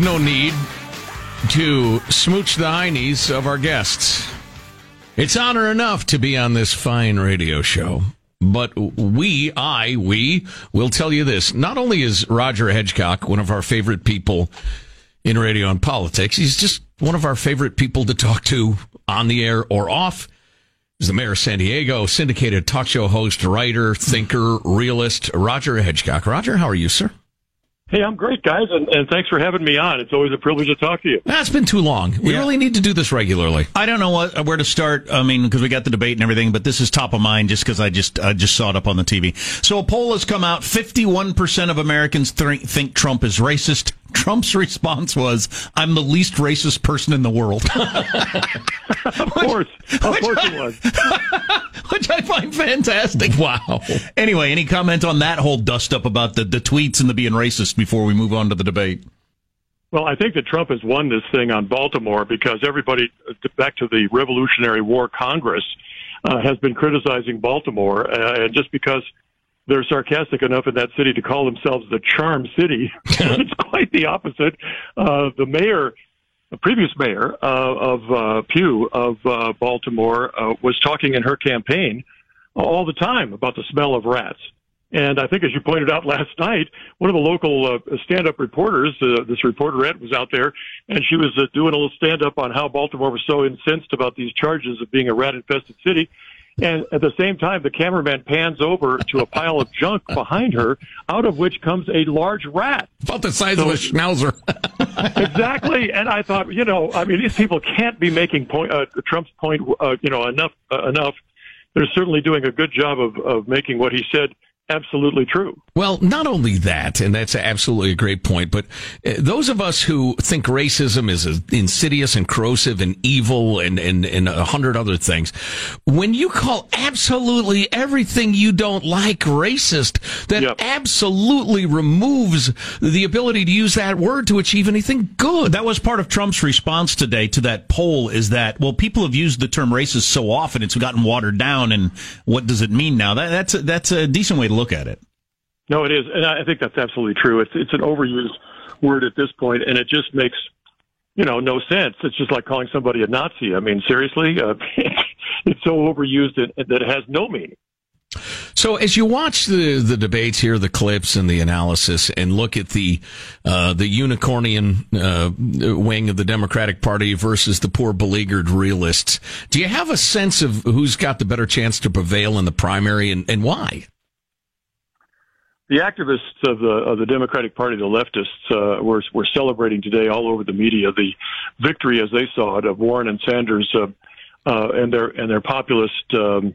no need to smooch the heinies of our guests. It's honor enough to be on this fine radio show. But we, I, we will tell you this. Not only is Roger Hedgecock one of our favorite people in radio and politics, he's just one of our favorite people to talk to on the air or off. He's the mayor of San Diego, syndicated talk show host, writer, thinker, realist, Roger Hedgecock. Roger, how are you, sir? Hey, I'm great, guys, and, and thanks for having me on. It's always a privilege to talk to you. That's been too long. We Yeah. really need to do this regularly. I don't know what, where to start. I mean, because we got the debate and everything, but this is top of mind just because I just I just saw it up on the TV. So a poll has come out: fifty-one percent of Americans th- think Trump is racist. Trump's response was, "I'm the least racist person in the world," Of course, of course it was. which I find fantastic. Wow. Anyway, any comment on that whole dust up about the, the tweets and the being racist before we move on to the debate? Well, I think that Trump has won this thing on Baltimore because everybody, back to the Revolutionary War Congress, uh, has been criticizing Baltimore, uh, and just because they're sarcastic enough in that city to call themselves the Charm City, it's quite the opposite. Uh, the mayor, the previous mayor uh, of uh, Pugh of uh, Baltimore, uh, was talking in her campaign all the time about the smell of rats. And I think, as you pointed out last night, one of the local uh, stand-up reporters, uh, this reporterette, was out there, and she was uh, doing a little stand-up on how Baltimore was so incensed about these charges of being a rat-infested city. And at the same time, the cameraman pans over to a pile of junk behind her, out of which comes a large rat. About the size of a schnauzer. exactly. And I thought, you know, I mean, these people can't be making point, uh, Trump's point, uh, you know, enough, uh, enough. They're certainly doing a good job of, of making what he said absolutely true. Well, not only that, and that's absolutely a great point, but uh, those of us who think racism is uh, insidious and corrosive and evil and, and, and a hundred other things, when you call absolutely everything you don't like racist, that Yep. absolutely removes the ability to use that word to achieve anything good. That was part of Trump's response today to that poll is that, well, people have used the term racist so often it's gotten watered down and what does it mean now? That, that's, a, that's a decent way to look at it. No, it is, and I think that's absolutely true. It's it's an overused word at this point, and it just makes you know no sense. It's just like calling somebody a Nazi. I mean, seriously, uh, it's so overused that, that it has no meaning. So as you watch the, the debates here, the clips and the analysis, and look at the uh, the unicornian uh, wing of the Democratic Party versus the poor beleaguered realists, do you have a sense of who's got the better chance to prevail in the primary and, and why? The activists of the of the Democratic Party, the leftists, uh, were were celebrating today all over the media the victory, as they saw it, of Warren and Sanders uh, uh, and their and their populist um,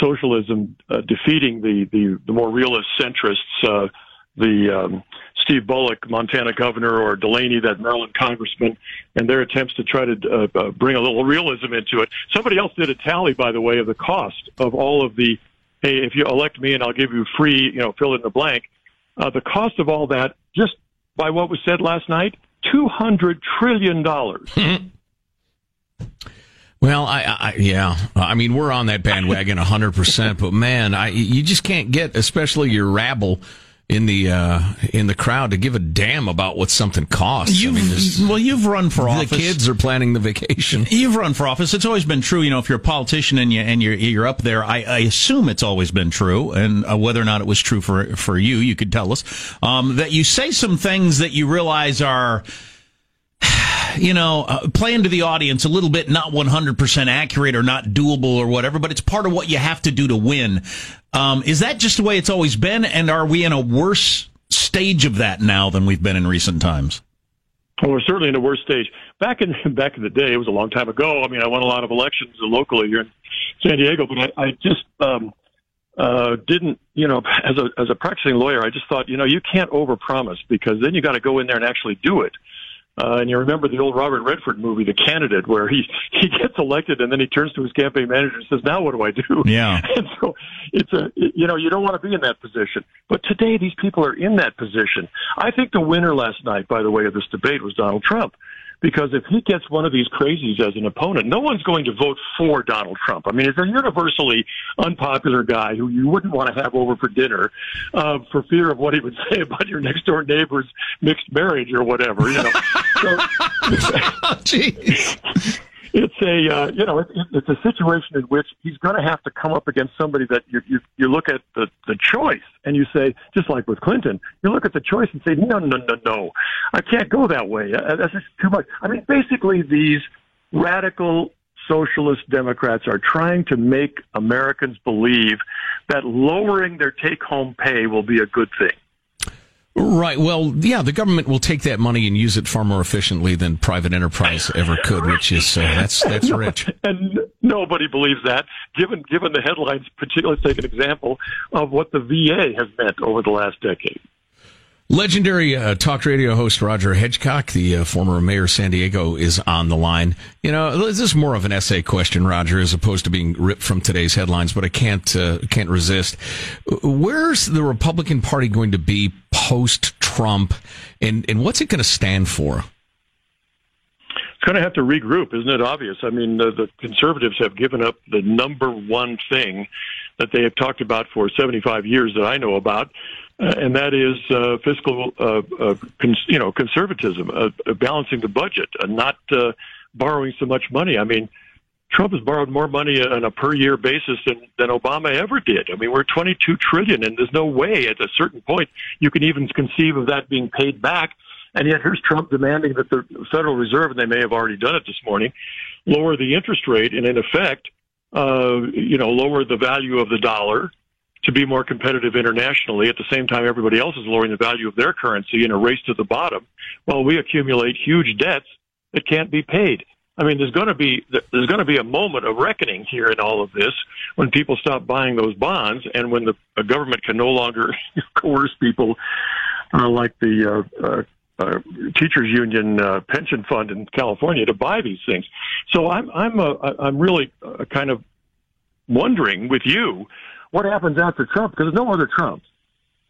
socialism uh, defeating the, the the more realist centrists, uh, the um, Steve Bullock, Montana governor, or Delaney, that Maryland congressman, and their attempts to try to uh, bring a little realism into it. Somebody else did a tally, by the way, of the cost of all of the hey, if you elect me and I'll give you free, you know, fill in the blank. Uh, the cost of all that, just by what was said last night, two hundred trillion dollars. Well, I, I yeah, I mean we're on that bandwagon hundred percent, but man, I you just can't get, especially your rabble in the uh, in the crowd, to give a damn about what something costs. You've, mean, this- well, you've run for office. the kids are planning the vacation. You've run for office. It's always been true. You know, if you're a politician and you and you're you're up there, I, I assume it's always been true. And uh, whether or not it was true for for you, you could tell us um, that you say some things that you realize are. You know, uh, playing to the audience a little bit, not 100% accurate or not doable or whatever, but it's part of what you have to do to win. Um, is that just the way it's always been? And are we in a worse stage of that now than we've been in recent times? Well, we're certainly in a worse stage. Back in back in the day, it was a long time ago. I mean, I won a lot of elections locally here in San Diego, but I, I just um, uh, didn't, you know, as a as a practicing lawyer, I just thought, you know, you can't overpromise because then you got to go in there and actually do it. Uh, and you remember the old Robert Redford movie, The Candidate, where he he gets elected and then he turns to his campaign manager and says, "Now what do I do?" Yeah. And so it's a you know you don't want to be in that position. But today these people are in that position. I think the winner last night, by the way, of this debate was Donald Trump because if he gets one of these crazies as an opponent, no one's going to vote for Donald Trump. I mean, he's a universally unpopular guy who you wouldn't want to have over for dinner uh, for fear of what he would say about your next door neighbor's mixed marriage or whatever. You know, so, Jeez it's a uh, you know it, it's a situation in which he's going to have to come up against somebody that you, you you look at the the choice and you say just like with Clinton you look at the choice and say no no no no I can't go that way. Uh, that's just too much. I mean basically these radical socialist Democrats are trying to make Americans believe that lowering their take home pay will be a good thing Right. Well, yeah, the government will take that money and use it far more efficiently than private enterprise ever could, which is uh, that's that's rich. And nobody believes that. Given given the headlines, particularly let's take an example of what the VA has meant over the last decade. Legendary uh, talk radio host Roger Hedgecock, the uh, former mayor of San Diego, is on the line. You know, this is more of an essay question, Roger, as opposed to being ripped from today's headlines. But I can't uh, can't resist. Where's the Republican Party going to be post Trump, and and what's it going to stand for? It's going to have to regroup, isn't it? Obvious. I mean, the, the conservatives have given up the number one thing that they have talked about for 75 years that I know about, and that is uh, fiscal, uh, uh, cons- you know, conservatism, uh, uh, balancing the budget, uh, not uh, borrowing so much money. I mean, Trump has borrowed more money on a per year basis than, than Obama ever did. I mean, we're 22 trillion, and there's no way at a certain point you can even conceive of that being paid back. And yet, here's Trump demanding that the Federal Reserve, and they may have already done it this morning, lower the interest rate, and in effect, uh, you know, lower the value of the dollar to be more competitive internationally. At the same time, everybody else is lowering the value of their currency in a race to the bottom while we accumulate huge debts that can't be paid. I mean, there's going to be there's going to be a moment of reckoning here in all of this when people stop buying those bonds and when the government can no longer coerce people uh, like the uh, uh, uh, teachers union uh, pension fund in California to buy these things. So I'm I'm uh, I'm really uh, kind of wondering with you what happens after Trump because there's no other Trump.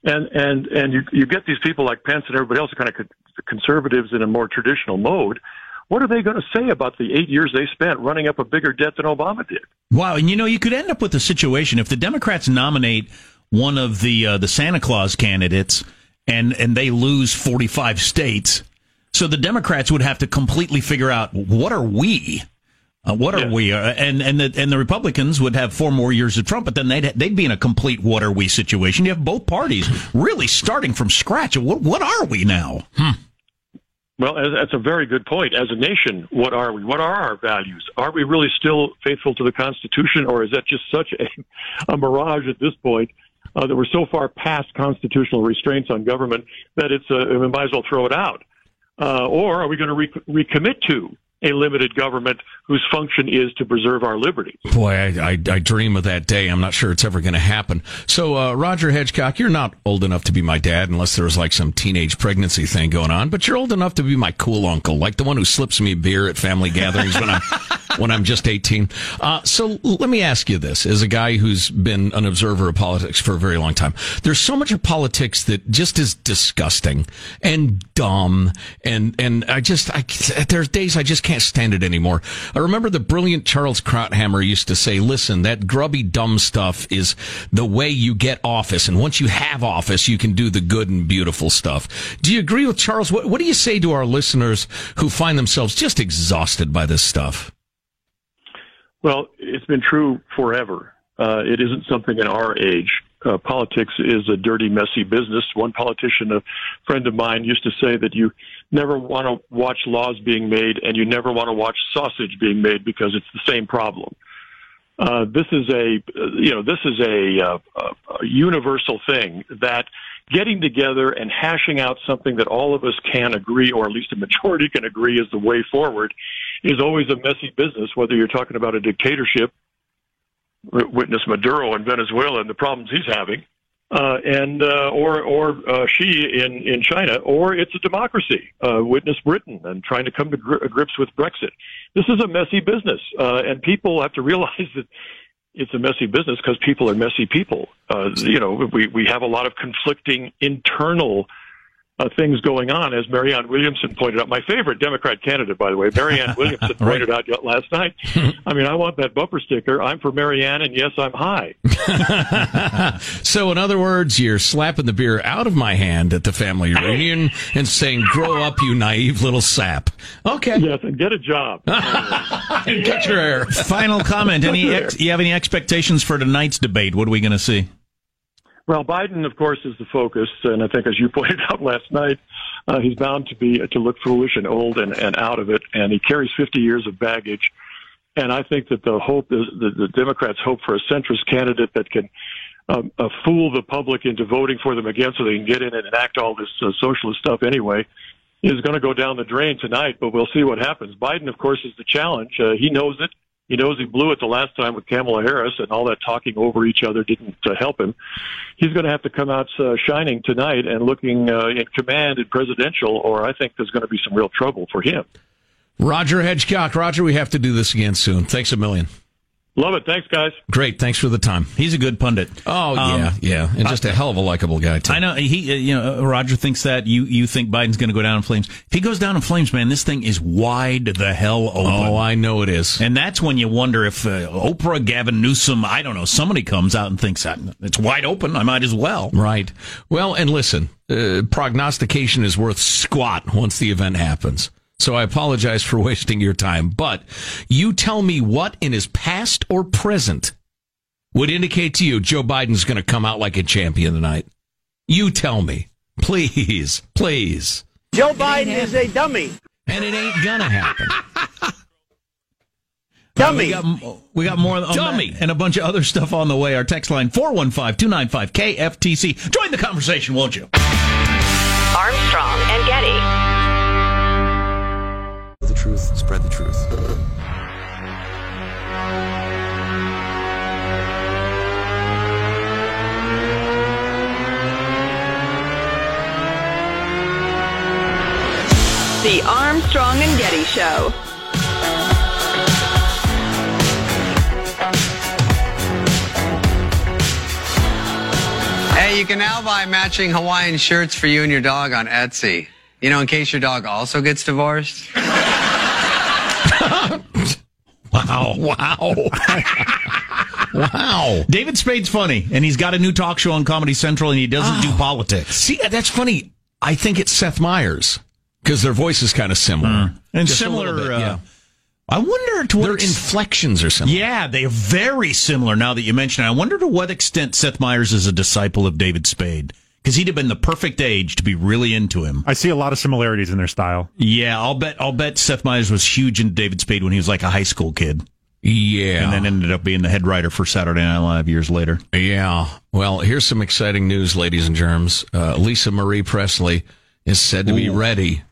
And and and you you get these people like Pence and everybody else, kind of conservatives in a more traditional mode. What are they going to say about the eight years they spent running up a bigger debt than Obama did? Wow, and you know you could end up with a situation if the Democrats nominate one of the uh, the Santa Claus candidates and and they lose 45 states. So the Democrats would have to completely figure out what are we uh, what are we? Uh, and and the and the Republicans would have four more years of Trump, but then they'd they'd be in a complete what are we situation. You have both parties really starting from scratch. What what are we now? Hmm. Well, that's a very good point. As a nation, what are we? What are our values? Are we really still faithful to the Constitution, or is that just such a, a mirage at this point uh, that we're so far past constitutional restraints on government that it's uh, we might as well throw it out? Uh, or are we going to re- recommit to a limited government whose function is to preserve our liberties. Boy, I, I, I dream of that day. I'm not sure it's ever going to happen. So, uh, Roger Hedgecock, you're not old enough to be my dad unless there was like some teenage pregnancy thing going on, but you're old enough to be my cool uncle, like the one who slips me beer at family gatherings when I'm when I'm just 18. Uh, so let me ask you this: as a guy who's been an observer of politics for a very long time, there's so much of politics that just is disgusting and dumb, and and I just I, there's days I just can't stand it anymore. I remember the brilliant Charles Krauthammer used to say, "Listen, that grubby dumb stuff is the way you get office, and once you have office, you can do the good and beautiful stuff." Do you agree with Charles? What, what do you say to our listeners who find themselves just exhausted by this stuff? Well, it's been true forever. Uh, it isn't something in our age. Uh, politics is a dirty, messy business. One politician, a friend of mine, used to say that you never want to watch laws being made and you never want to watch sausage being made because it's the same problem. Uh, this is a, you know, this is a, uh, a universal thing that getting together and hashing out something that all of us can agree, or at least a majority can agree, is the way forward, is always a messy business. Whether you're talking about a dictatorship, witness Maduro in Venezuela and the problems he's having, uh, and uh, or or uh, Xi in in China, or it's a democracy. Uh, witness Britain and trying to come to gri- grips with Brexit. This is a messy business, uh, and people have to realize that it's a messy business because people are messy people. Uh, you know, we we have a lot of conflicting internal uh, things going on, as Marianne Williamson pointed out. My favorite Democrat candidate, by the way, Marianne Williamson pointed out last night. I mean, I want that bumper sticker. I'm for Marianne, and yes, I'm high. so, in other words, you're slapping the beer out of my hand at the family reunion and saying, "Grow up, you naive little sap." Okay. Yes, and get a job. and cut your hair. Final comment. Any ex- you have any expectations for tonight's debate? What are we going to see? Well, Biden, of course, is the focus, and I think, as you pointed out last night, uh, he's bound to be to look foolish and old and, and out of it, and he carries 50 years of baggage. And I think that the hope is the, the Democrats hope for a centrist candidate that can um, uh, fool the public into voting for them again, so they can get in and enact all this uh, socialist stuff anyway. Is going to go down the drain tonight, but we'll see what happens. Biden, of course, is the challenge. Uh, he knows it. He knows he blew it the last time with Kamala Harris, and all that talking over each other didn't uh, help him. He's going to have to come out uh, shining tonight and looking uh, in command and presidential, or I think there's going to be some real trouble for him. Roger Hedgecock. Roger, we have to do this again soon. Thanks a million. Love it. Thanks, guys. Great. Thanks for the time. He's a good pundit. Oh yeah, um, yeah, and just a hell of a likable guy too. I know he. Uh, you know, uh, Roger thinks that you you think Biden's going to go down in flames. If he goes down in flames, man, this thing is wide the hell open. Oh, I know it is. And that's when you wonder if uh, Oprah, Gavin Newsom, I don't know, somebody comes out and thinks that. it's wide open. I might as well. Right. Well, and listen, uh, prognostication is worth squat once the event happens. So I apologize for wasting your time. But you tell me what in his past or present would indicate to you Joe Biden's going to come out like a champion tonight. You tell me. Please, please. Joe Biden is a dummy. And it ain't going to happen. Dummy. Uh, we, got, we got more on Dummy. and a bunch of other stuff on the way. Our text line 415-295-KFTC. Join the conversation, won't you? Armstrong and Getty the truth, spread the truth. The Armstrong and Getty Show. Hey, you can now buy matching Hawaiian shirts for you and your dog on Etsy. You know, in case your dog also gets divorced. Wow. Wow. wow. David Spade's funny, and he's got a new talk show on Comedy Central, and he doesn't oh. do politics. See, that's funny. I think it's Seth Meyers because their voice is kind of similar. Mm. And Just similar. Bit, uh, yeah. I wonder to what their ex- inflections are similar. Yeah, they are very similar. Now that you mention it, I wonder to what extent Seth Meyers is a disciple of David Spade because he'd have been the perfect age to be really into him. I see a lot of similarities in their style. Yeah, I'll bet. I'll bet Seth Meyers was huge into David Spade when he was like a high school kid. Yeah, and then ended up being the head writer for Saturday Night Live years later. Yeah. Well, here's some exciting news, ladies and germs. Uh, Lisa Marie Presley is said to Ooh. be ready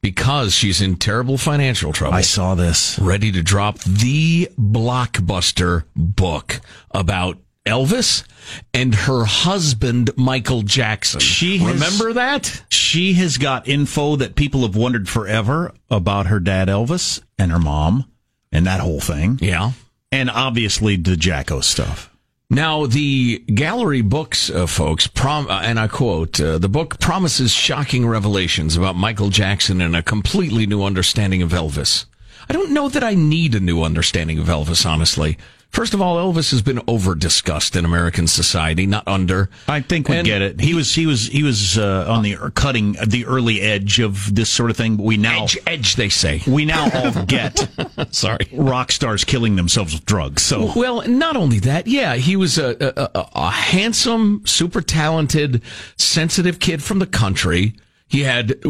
because she's in terrible financial trouble. I saw this. Ready to drop the blockbuster book about Elvis and her husband Michael Jackson. She has, remember that she has got info that people have wondered forever about her dad Elvis and her mom and that whole thing. Yeah, and obviously the Jacko stuff. Now, the gallery books, uh, folks, prom- uh, and I quote, uh, the book promises shocking revelations about Michael Jackson and a completely new understanding of Elvis. I don't know that I need a new understanding of Elvis, honestly. First of all, Elvis has been over discussed in American society, not under. I think we and get it. He, was he was he was uh, on the cutting the early edge of this sort of thing. But we now edge, edge they say. We now all get sorry rock stars killing themselves with drugs. So well, not only that, yeah, he was a, a, a handsome, super talented, sensitive kid from the country. He had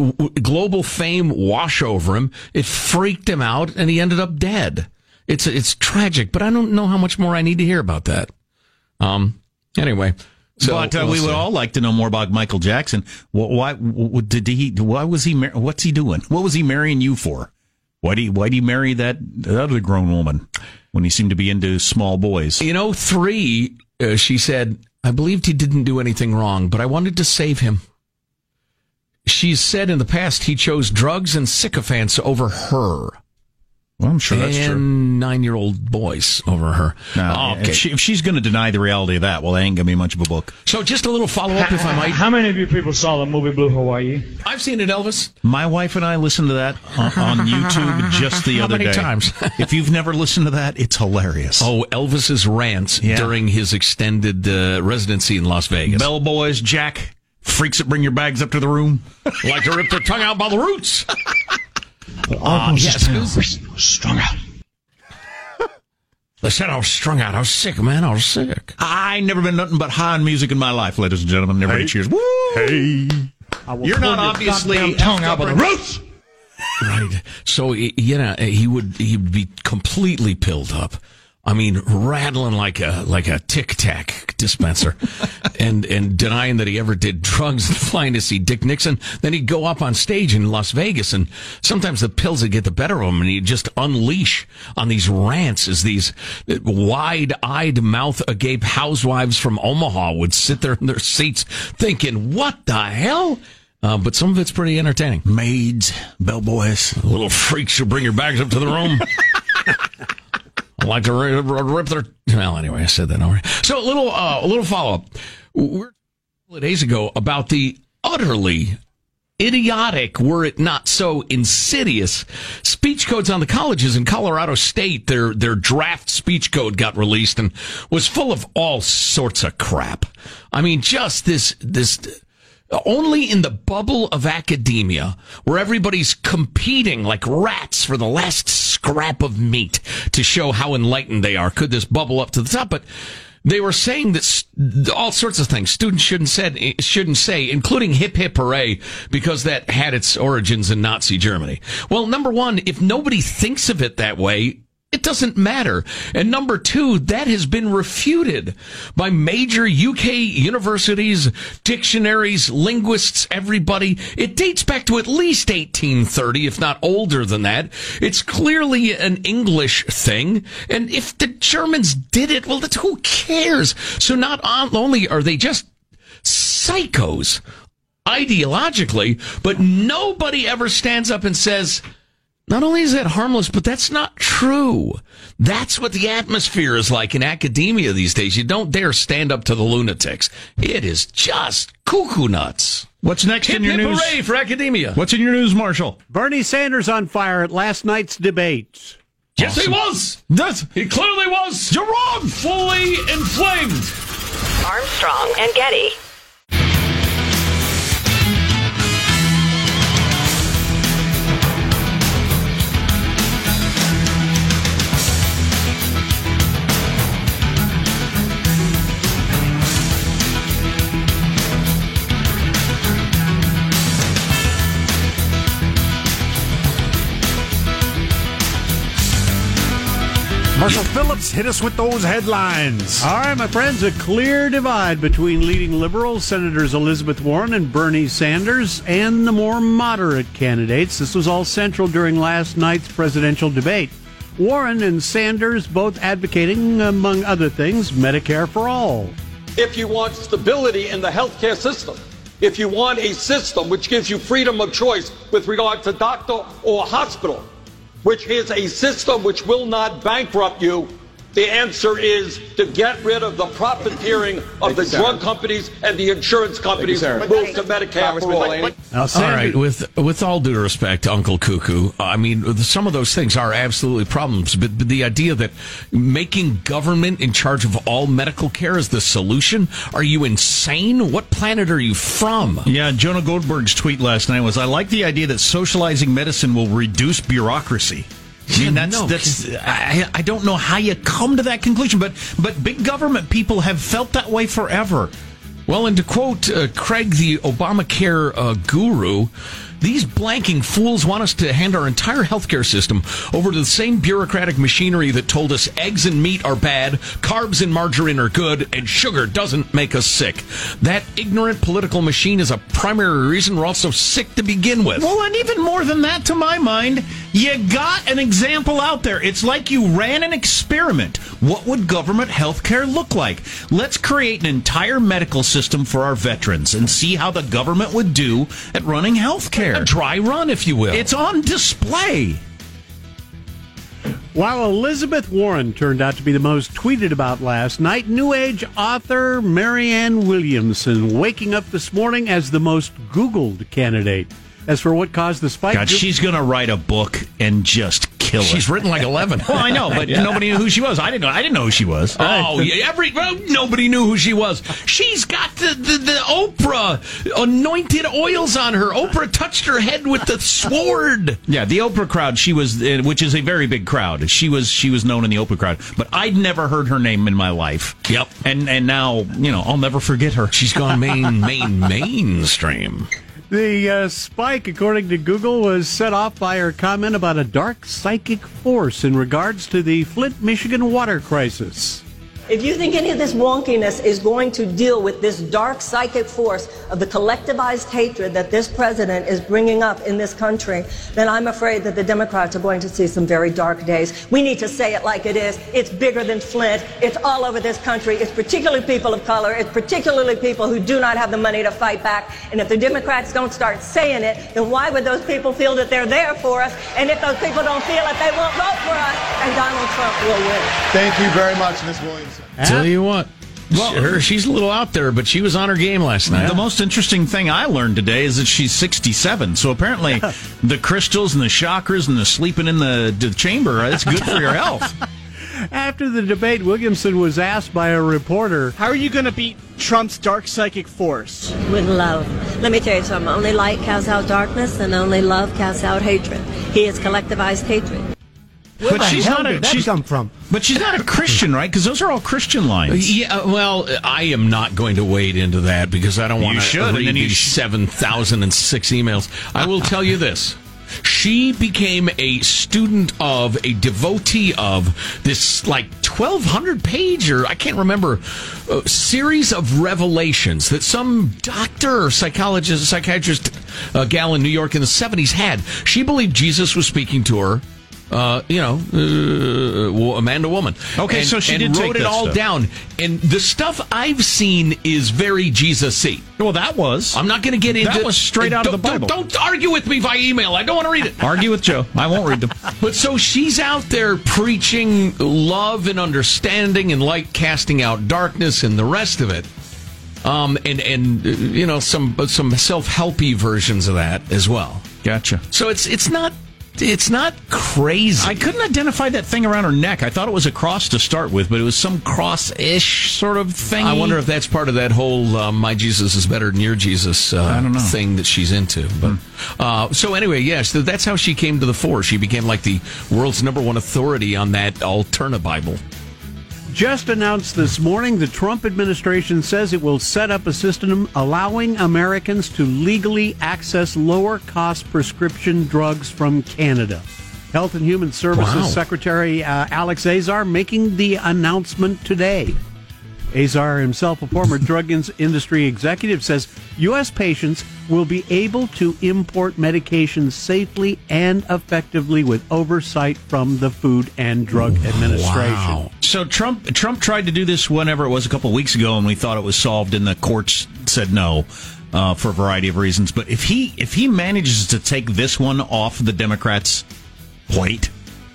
global fame wash over him. It freaked him out, and he ended up dead. It's it's tragic, but I don't know how much more I need to hear about that. Um. Anyway. So, but uh, we'll we would all like to know more about Michael Jackson. Why, why did he? Why was he? What's he doing? What was he marrying you for? Why do you, why do you marry that other grown woman when he seemed to be into small boys? You know, three. Uh, she said, "I believed he didn't do anything wrong, but I wanted to save him." She's said in the past he chose drugs and sycophants over her. Well, I'm sure that's and true. nine-year-old boys over her. No, okay. if, she, if she's going to deny the reality of that, well, that ain't going to be much of a book. so just a little follow-up, if I might. How many of you people saw the movie Blue Hawaii? I've seen it, Elvis. My wife and I listened to that on, on YouTube just the How other many day. times? if you've never listened to that, it's hilarious. Oh, Elvis's rants Yeah. during his extended uh, residency in Las Vegas. Bellboys, Jack, freaks that bring your bags up to the room. like to rip their tongue out by the roots. Uh, yes, who's- strung out. They said I was strung out. I was sick, man. I was sick. I never been nothing but high on music in my life, ladies and gentlemen. Everybody Hey. cheers. Woo! Hey. You're not obviously tongue out up by the roots. Right. So y- you know he would he'd be completely pilled up. I mean, rattling like a like a tic tac dispenser, and and denying that he ever did drugs and flying to see Dick Nixon. Then he'd go up on stage in Las Vegas, and sometimes the pills would get the better of him, and he'd just unleash on these rants as these wide eyed, mouth agape housewives from Omaha would sit there in their seats thinking, "What the hell." Uh, but some of it's pretty entertaining. Maids, bellboys. Little freaks who bring your bags up to the room. I like to rip, their. Well, anyway, I said that already. So a little, uh, a little follow up. We are a couple of days ago about the utterly idiotic, were it not so insidious, speech codes on the colleges in Colorado State. Their their draft speech code got released and was full of all sorts of crap. I mean, just this this only in the bubble of academia where everybody's competing like rats for the last scrap of meat to show how enlightened they are. Could this bubble up to the top? But they were saying that st- all sorts of things students shouldn't said eh, shouldn't say including hip hip hooray because that had its origins in Nazi Germany. Well number 1 if nobody thinks of it that way it doesn't matter. And number two, that has been refuted by major UK universities, dictionaries, linguists, everybody. It dates back to at least 1830, if not older than that. It's clearly an English thing. And if the Germans did it, well, who cares? So not only are they just psychos ideologically, but nobody ever stands up and says, not only is that harmless, but that's not true. That's what the atmosphere is like in academia these days. You don't dare stand up to the lunatics. It is just cuckoo nuts. What's next Hip in your hip news? hooray for academia. What's in your news, Marshall? Bernie Sanders on fire at last night's debate. Yes, he was. That's He clearly was. You're wrong. Fully inflamed. Armstrong and Getty. Marshall Phillips, hit us with those headlines. All right, my friends, a clear divide between leading liberals, Senators Elizabeth Warren and Bernie Sanders, and the more moderate candidates. This was all central during last night's presidential debate. Warren and Sanders both advocating, among other things, Medicare for all. if you want stability in the healthcare system, if you want a system which gives you freedom of choice with regard to doctor or hospital, which is a system which will not bankrupt you, the answer is to get rid of the profiteering of the drug companies and the insurance companies. Move to Medicare for all. Now, All Sanders, right, with with all due respect, to Uncle Cuckoo, I mean some of those things are absolutely problems, but, but the idea that making government in charge of all medical care is the solution, are you insane? What planet are you from? Yeah, Jonah Goldberg's tweet last night was I like the idea that socializing medicine will reduce bureaucracy. That's No, that's. I, I don't know how you come to that conclusion, but but big government people have felt that way forever. Well, and to quote uh, Craig, the Obamacare uh, guru, these blanking fools want us to hand our entire healthcare system over to the same bureaucratic machinery that told us eggs and meat are bad, carbs and margarine are good, and sugar doesn't make us sick. That ignorant political machine is a primary reason we're all so sick to begin with. Well, and even more than that, to my mind, you got an example out there. It's like you ran an experiment. What would government health care look like? Let's create an entire medical system for our veterans and see how the government would do at running health care. A dry run, if you will. It's on display. While Elizabeth Warren turned out to be the most tweeted about last night, New Age author Marianne Williamson waking up this morning as the most Googled candidate. As for what caused the spike, God, she's going to write a book and just kill it. She's written like 11. Well, I know, but nobody knew who she was. I didn't know. I didn't know who she was. Oh, yeah, every well, nobody knew who she was. She's got the, the, the Oprah anointed oils on her. Oprah touched her head with the sword. Yeah, the Oprah crowd. She was, uh, which is a very big crowd. She was, she was known in the Oprah crowd, but I'd never heard her name in my life. Yep. And and now you know I'll never forget her. She's gone main, main, mainstream. The uh, spike, according to Google, was set off by her comment about a dark psychic force in regards to the Flint, Michigan water crisis. If you think any of this wonkiness is going to deal with this dark psychic force of the collectivized hatred that this president is bringing up in this country, then I'm afraid that the Democrats are going to see some very dark days. We need to say it like it is. It's bigger than Flint. It's all over this country. It's particularly people of color. It's particularly people who do not have the money to fight back. And if the Democrats don't start saying it, then why would those people feel that they're there for us? And if those people don't feel it, they won't vote for us, and Donald Trump will win. Thank you very much, Ms. Williamson. Tell you what. Well, her, she's a little out there, but she was on her game last night. The most interesting thing I learned today is that she's 67. So apparently, the crystals and the chakras and the sleeping in the, the chamber, uh, it's good for your health. After the debate, Williamson was asked by a reporter, How are you going to beat Trump's dark psychic force? With love. Let me tell you something. Only light casts out darkness, and only love casts out hatred. He has collectivized hatred. Where but the she's hell not a did that she's, come from? But she's not a Christian, right? Because those are all Christian lines. Yeah, well, I am not going to wade into that because I don't want You to should, and read then you these sh- 7,006 emails. I will tell you this. She became a student of, a devotee of this like 1,200 page or I can't remember uh, series of revelations that some doctor or psychologist, psychiatrist uh, gal in New York in the 70s had. She believed Jesus was speaking to her. Uh, you know, uh, a man to woman. Okay, And- so she did wrote it all stuff. down. And the stuff I've seen is very Jesus-y. Well, that was. I'm not going to get into That was straight out of the Bible. Don't, don't argue with me via email. I don't want to read it. Argue with Joe. I won't read them. But so she's out there preaching love and understanding and light casting out darkness and the rest of it. Um, and and uh, you know some some self helpy versions of that as well. Gotcha. So it's it's not it's not crazy. I couldn't identify that thing around her neck. I thought it was a cross to start with, but it was some cross-ish sort of thing. I wonder if that's part of that whole uh, "my Jesus is better than your Jesus" uh, I don't know. thing that she's into. But uh, so anyway, yes, so that's how she came to the fore. She became like the world's number one authority on that Alterna Bible. Just announced this morning the Trump administration says it will set up a system allowing Americans to legally access lower cost prescription drugs from Canada. Health and Human Services Wow. Secretary uh, Alex Azar making the announcement today. Azar himself, a former drug industry executive, says U.S. patients will be able to import medications safely and effectively with oversight from the Food and Drug Administration. Wow. So Trump Trump tried to do this whenever it was a couple of weeks ago, and we thought it was solved, and the courts said no uh, for a variety of reasons. But if he if he manages to take this one off the Democrats' plate,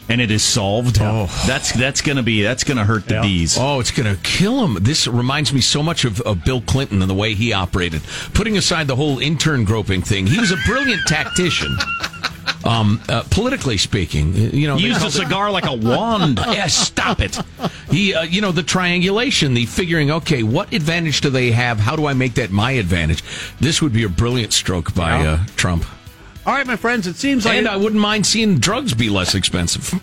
and it is solved, that's that's going to be that's going to hurt the bees. Oh, it's going to kill them. This reminds me so much of, of Bill Clinton and the way he operated. Putting aside the whole intern groping thing, he was a brilliant tactician. Um, uh, politically speaking, you know, Used a called it- cigar like a wand. yeah, stop it. He, uh, you know, the triangulation, the figuring. Okay, what advantage do they have? How do I make that my advantage? This would be a brilliant stroke by uh, Trump. All right, my friends, it seems like And I wouldn't mind seeing drugs be less expensive.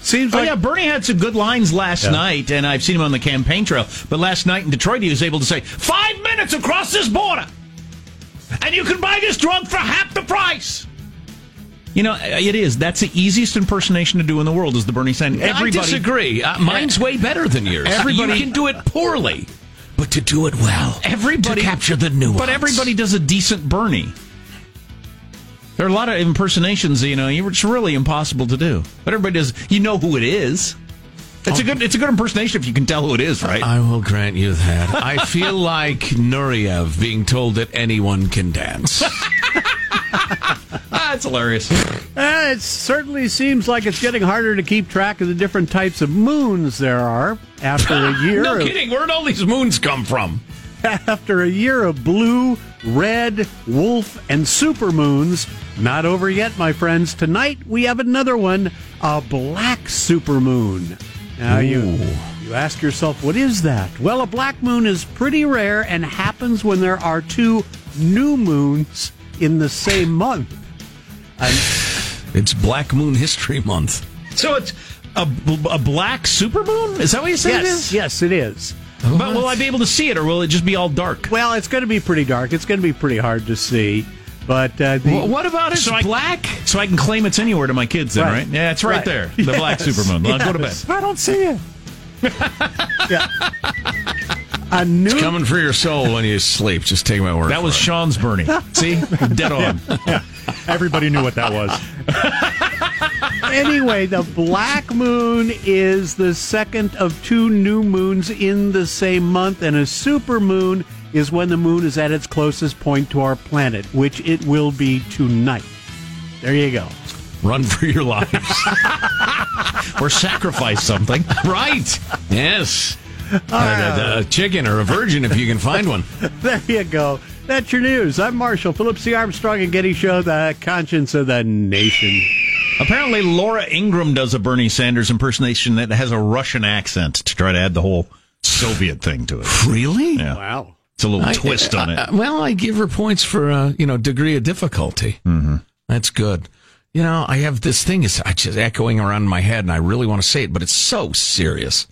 seems Oh like yeah, Bernie had some good lines last Yeah. night, and I've seen him on the campaign trail. But last night in Detroit, he was able to say five minutes across this border, and you can buy this drug for half the price. You know, it is. That's the easiest impersonation to do in the world. Is the Bernie Sanders? Everybody I disagree. Uh, mine's way better than yours. Everybody- you can do it poorly, but to do it well, Everybody to capture the nuance. But everybody does a decent Bernie. There are a lot of impersonations. You know, it's really impossible to do. But everybody does. You know who it is. It's a good. It's a good impersonation if you can tell who it is, right? I will grant you that. I feel like Nureyev being told that anyone can dance. Ah, That's hilarious. Uh, it certainly seems like it's getting harder to keep track of the different types of moons there are after a year. no of, kidding. Where'd all these moons come from? After a year of blue, red, wolf, and super moons, not over yet, my friends. Tonight we have another one, a black supermoon. Now you you ask yourself, what is that? Well, a black moon is pretty rare and happens when there are two new moons in the same month. And It's Black Moon History Month. So it's a, a black supermoon? Is that what you said it yes, is? yes, it is. But will I be able to see it, or will it just be all dark? Well, it's going to be pretty dark. It's going to be pretty hard to see. But uh, the, Wh- what about it's So I- black? So I can claim it's anywhere to my kids, then, Right. right? Yeah, it's right, Right. there. The Yes, black supermoon. I'll go to bed. I don't see it. a new It's coming for your soul when you sleep. Just take my word. That for was it. Sean's Bernie. See? Dead on. Yeah, Everybody knew what that was. anyway, the black moon is the second of two new moons in the same month, and a super moon is when the moon is at its closest point to our planet, which it will be tonight. There you go. Run for your lives. or sacrifice something. right. Yes. A, a- a chicken or a virgin if you can find one. There you go. That's your news. I'm Marshall Phillips, the Armstrong and Getty Show, the conscience of the nation. Apparently, Laura Ingraham does a Bernie Sanders impersonation that has a Russian accent to try to add the whole Soviet thing to it. Really? Yeah. Wow. It's a little I- twist on I- it. I- well, I give her points for uh, you know degree of difficulty. Mm-hmm. That's good. You know, I have this thing is just echoing around in my head, and I really want to say it, but it's so serious.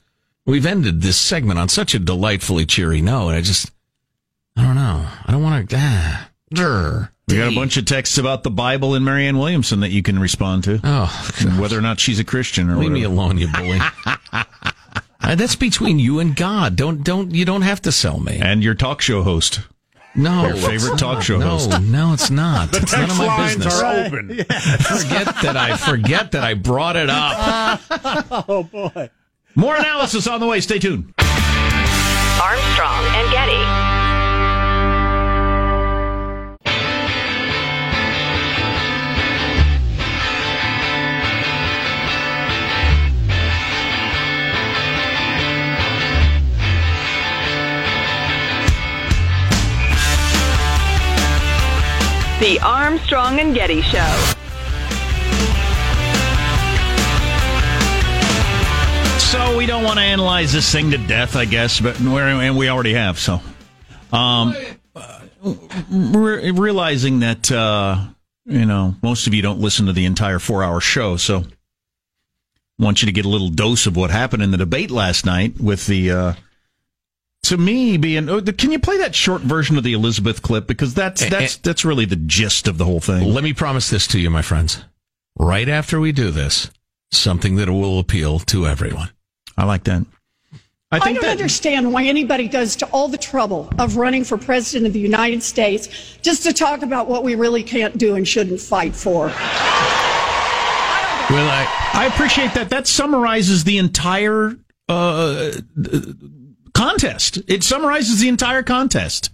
We've ended this segment on such a delightfully cheery note. I just, I don't know. I don't want to. Ah, grr, We got a bunch of texts about the Bible and Marianne Williamson that you can respond to. Oh, and whether or not she's a Christian or leave me alone, you bully. Uh, that's between you and God. Don't don't you don't have to sell me. And your talk show host. No, Your favorite talk show no, host. No, it's not. The it's none text of my lines business. are open. forget that I forget that I brought it up. Oh, boy. More analysis on the way. Stay tuned. Armstrong and Getty. The Armstrong and Getty Show. So we don't want to analyze this thing to death, I guess, but and we already have. So, um, re- realizing that uh, you know most of you don't listen to the entire four-hour show, so I want you to get a little dose of what happened in the debate last night with the. Uh, to me, being oh, can you play that short version of the Elizabeth clip because that's that's that's really the gist of the whole thing. Let me promise this to you, my friends. Right after we do this, something that will appeal to everyone. I like that. I I, don't that understand why anybody goes to all the trouble of running for president of the United States just to talk about what we really can't do and shouldn't fight for. Well, I, I appreciate that. That summarizes the entire uh, contest. It summarizes the entire contest.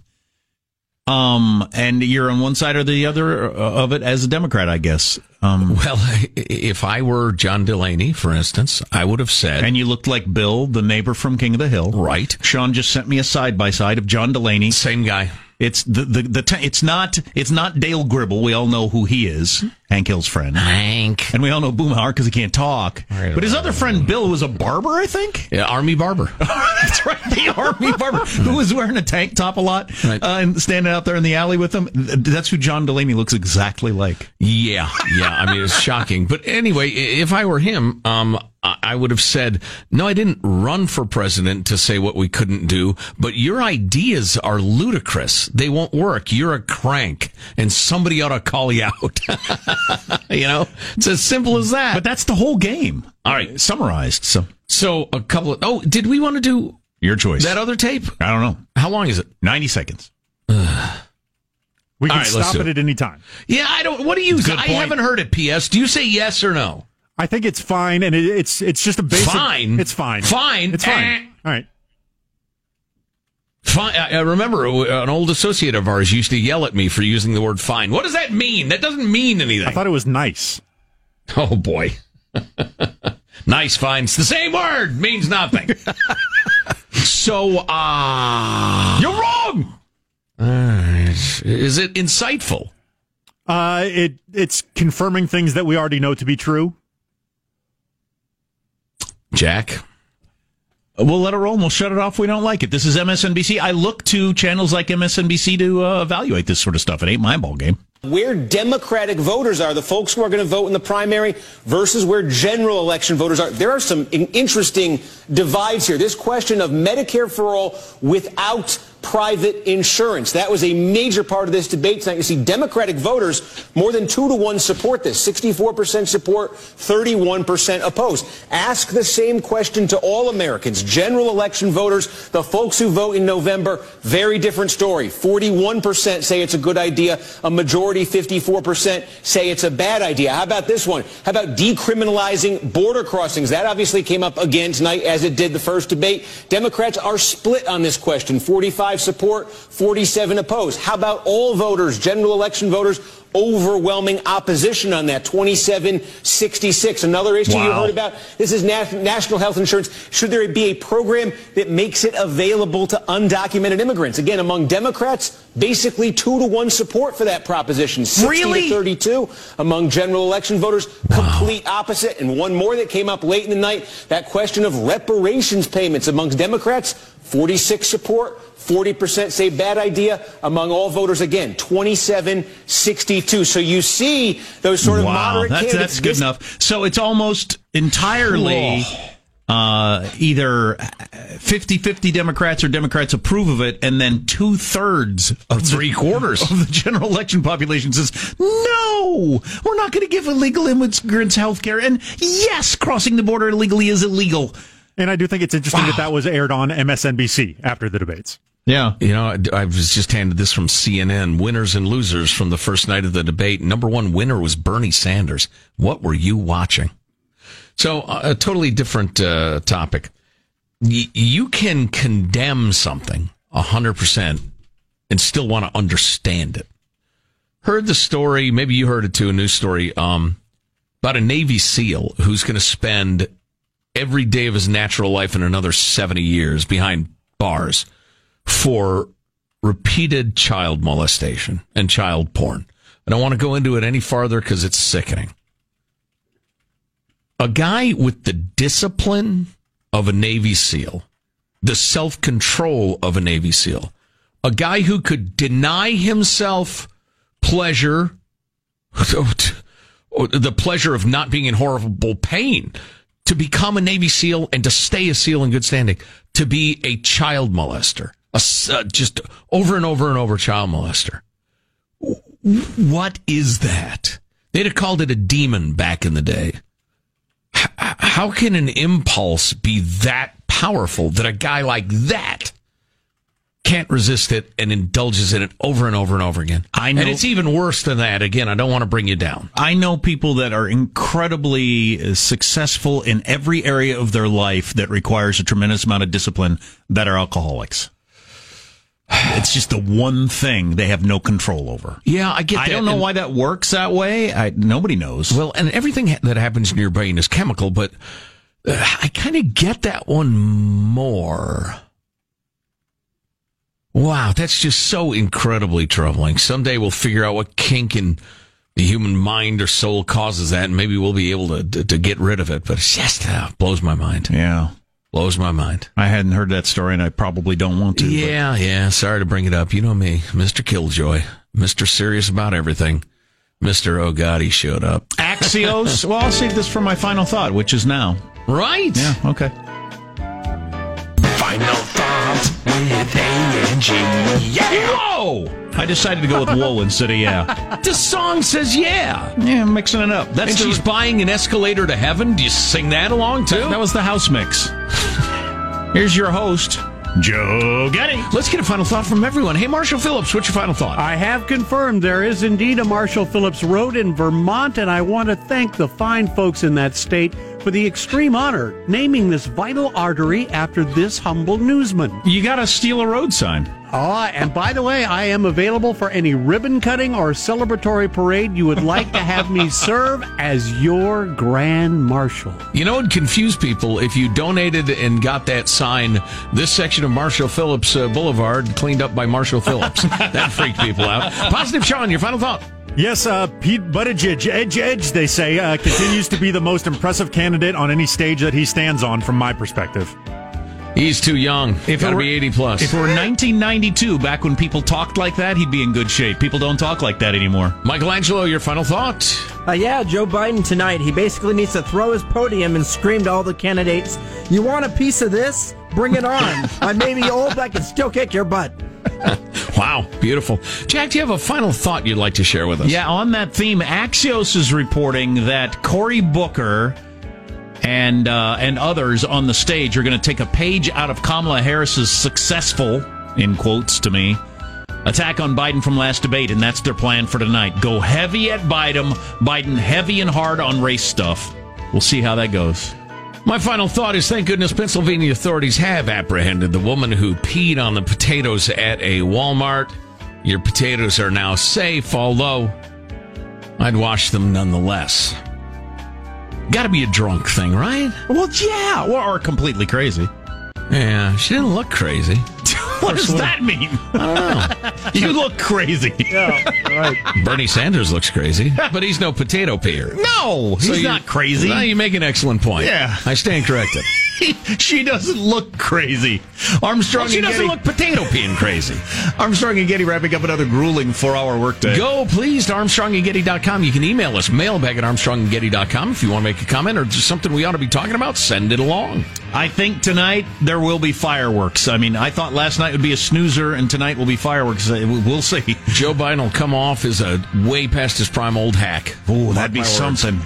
Um, and you're on one side or the other uh, of it as a Democrat, I guess. Um, Well, if I were John Delaney, for instance, I would have said, and you looked like Bill, the neighbor from King of the Hill. right, Sean just sent me a side by side of John Delaney. same guy. It's the the, the it's not it's not Dale Gribble. We all know who he is, Hank Hill's friend, Hank. and we all know Boomhauer because he can't talk. Right, but his other friend Bill was a barber, I think. Yeah, Army Barber. That's right, the army barber who was wearing a tank top a lot Right. uh, and standing out there in the alley with him. That's who John Delaney looks exactly like. Yeah, yeah. I mean, it's shocking. But anyway, if I were him, um, I I would have said, no, I didn't run for president to say what we couldn't do, but your ideas are ludicrous. They won't work. You're a crank and somebody ought to call you out. you know, it's as simple as that. But that's the whole game. All right. summarized. So So a couple of, oh, did we want to do your choice. that other tape? I don't know. How long is it? Ninety seconds. We can All right, let's stop do it it. at any time. Yeah, I don't, what do you, Good I point. haven't heard it, P.S. Do you say yes or no? I think it's fine, and it, it's it's just a basic. Fine? It's fine. Fine? It's fine. Eh. All right. Fine. I remember an old associate of ours used to yell at me for using the word fine. What does that mean? That doesn't mean anything. I thought it was nice. Oh boy. nice, fine. It's the same word. Means nothing. so, uh. You're wrong! Uh, is it insightful? Uh, it it's confirming things that we already know to be true. Jack? We'll let it roll and we'll shut it off we don't like it. This is MSNBC. I look to channels like MSNBC to uh, evaluate this sort of stuff. It ain't my ball game. Where Democratic voters are, the folks who are going to vote in the primary, versus where general election voters are. There are some interesting divides here. This question of Medicare for all without private insurance. That was a major part of this debate tonight. You see Democratic voters, more than two to one support this. 64% support, 31% oppose. Ask the same question to all Americans. General election voters, the folks who vote in November, very different story. 41% say it's a good idea. A majority, 54%, say it's a bad idea. How about this one? How about decriminalizing border crossings? That obviously came up again tonight as it did the first debate. Democrats are split on this question. 45 support, 47 oppose. How about all voters, general election voters, overwhelming opposition on that, 27-66. Another issue you heard about, this is nat- national health insurance. Should there be a program that makes it available to undocumented immigrants? Again, among Democrats, basically two to one support for that proposition. 60 Really? to 32 among general election voters, complete opposite. And one more that came up late in the night, that question of reparations payments amongst Democrats, 46 support, 40% say bad idea among all voters again 27 62 so you see those sort of wow, moderate that's, candidates that's good This- enough. So it's almost entirely uh, either 50-50 Democrats or Democrats approve of it, and then two thirds of Three quarters. of the general election population says, no, we're not going to give illegal immigrants health care. And yes, crossing the border illegally is illegal. And I do think it's interesting that that was aired on MSNBC after the debates. Yeah. You know, I I was just handed this from CNN. Winners and losers from the first night of the debate. Number one winner was Bernie Sanders. What were you watching? So, uh, a totally different uh, topic. Y- you can condemn something 100% and still want to understand it. Heard the story, maybe you heard it too, a news story, um, about a Navy SEAL who's going to spend every day of his natural life in another 70 years behind bars for repeated child molestation and child porn. I don't want to go into it any farther because it's sickening. A guy with the discipline of a Navy SEAL, the self control of a Navy SEAL, a guy who could deny himself pleasure, the pleasure of not being in horrible pain, to become a Navy SEAL and to stay a SEAL in good standing, to be a child molester, a, uh, just over and over and over child molester. What is that? They'd have called it a demon back in the day. H- how can an impulse be that powerful that a guy like that can't resist it and indulges in it over and over and over again? I know- And it's even worse than that. Again, I don't want to bring you down. I know people that are incredibly uh, successful in every area of their life that requires a tremendous amount of discipline that are alcoholics. It's just the one thing they have no control over. Yeah, I get I don't know And- why that works that way. I, nobody knows. Well, and everything that happens in your brain is chemical, but uh, I kind of get that one more. Wow, that's just so incredibly troubling. Someday we'll figure out what kink in the human mind or soul causes that, and maybe we'll be able to to, to get rid of it. But it's just uh, blows my mind. Yeah. Blows my mind. I hadn't heard that story, and I probably don't want to. but- Yeah, yeah. Sorry to bring it up. You know me, Mr. Killjoy, Mr. Serious about everything. Mr. Oh God, he showed up. Axios. well, I'll save this for my final thought, which is now. Right. Yeah. Okay. With A and G. Yeah. Whoa! I decided to go with wool instead of yeah. The song says yeah. Yeah, I'm mixing it up. That's and the- she's buying an escalator to heaven. Do you sing that along too? That was the house mix. Here's your host, Joe Getty. Let's get a final thought from everyone. Hey, Marshall Phillips, what's your final thought? I have confirmed there is indeed a Marshall Phillips Road in Vermont, and I want to thank the fine folks in that state for the extreme honor naming this vital artery after this humble newsman. You got to steal a road sign. Oh, and by the way, I am available for any ribbon cutting or celebratory parade you would like to have me serve as your grand marshal. You know, it confused people if you donated and got that sign, this section of Marshall Phillips uh, Boulevard cleaned up by Marshall Phillips. that freaked people out. Positive Sean, your final thought. Yes, uh, Pete Buttigieg, edge edge, they say, uh, continues to be the most impressive candidate on any stage that he stands on, from my perspective. He's too young. If Got to it were- be 80 plus. If it were 1992, back when people talked like that, he'd be in good shape. People don't talk like that anymore. Michael Angelo, your final thought? Uh, yeah, Joe Biden tonight. He basically needs to throw his podium and scream to all the candidates, "You want a piece of this? Bring it on! I may be old, but I can still kick your butt." Wow, beautiful. Jack, do you have a final thought you'd like to share with us? Yeah, on that theme, Axios is reporting that Cory Booker and uh, and others on the stage are going to take a page out of Kamala Harris's successful, in quotes to me, attack on Biden from last debate, and that's their plan for tonight. Go heavy at Biden, Biden heavy and hard on race stuff. We'll see how that goes. My final thought is thank goodness Pennsylvania authorities have apprehended the woman who peed on the potatoes at a Walmart. Your potatoes are now safe, although I'd wash them nonetheless. Got to be a drunk thing, right? Well, yeah, or, or completely crazy. Yeah, she didn't look crazy. What does that mean? I don't know. You look crazy. Yeah, right. Bernie Sanders looks crazy, but he's no potato peer. No, he's you- not crazy. No, you make an excellent point. Yeah. I stand corrected. she doesn't look crazy. Armstrong Well, she doesn't Getty. look potato peeing crazy. Armstrong and Getty wrapping up another grueling four-hour workday. Go, please, to ArmstrongandGetty.com. You can email us, mailbag at ArmstrongandGetty.com. If you want to make a comment or just something we ought to be talking about, send it along. I think tonight there will be fireworks. I mean, I thought last night would be a snoozer, and tonight will be fireworks. Uh, We'll see. Joe Biden will come off as a way past his prime old hack. Ooh, that'd be something. words.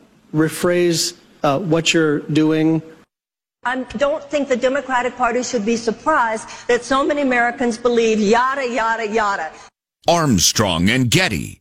rephrase uh, what you're doing? I don't think the Democratic Party should be surprised that so many Americans believe yada, yada, yada. Armstrong and Getty.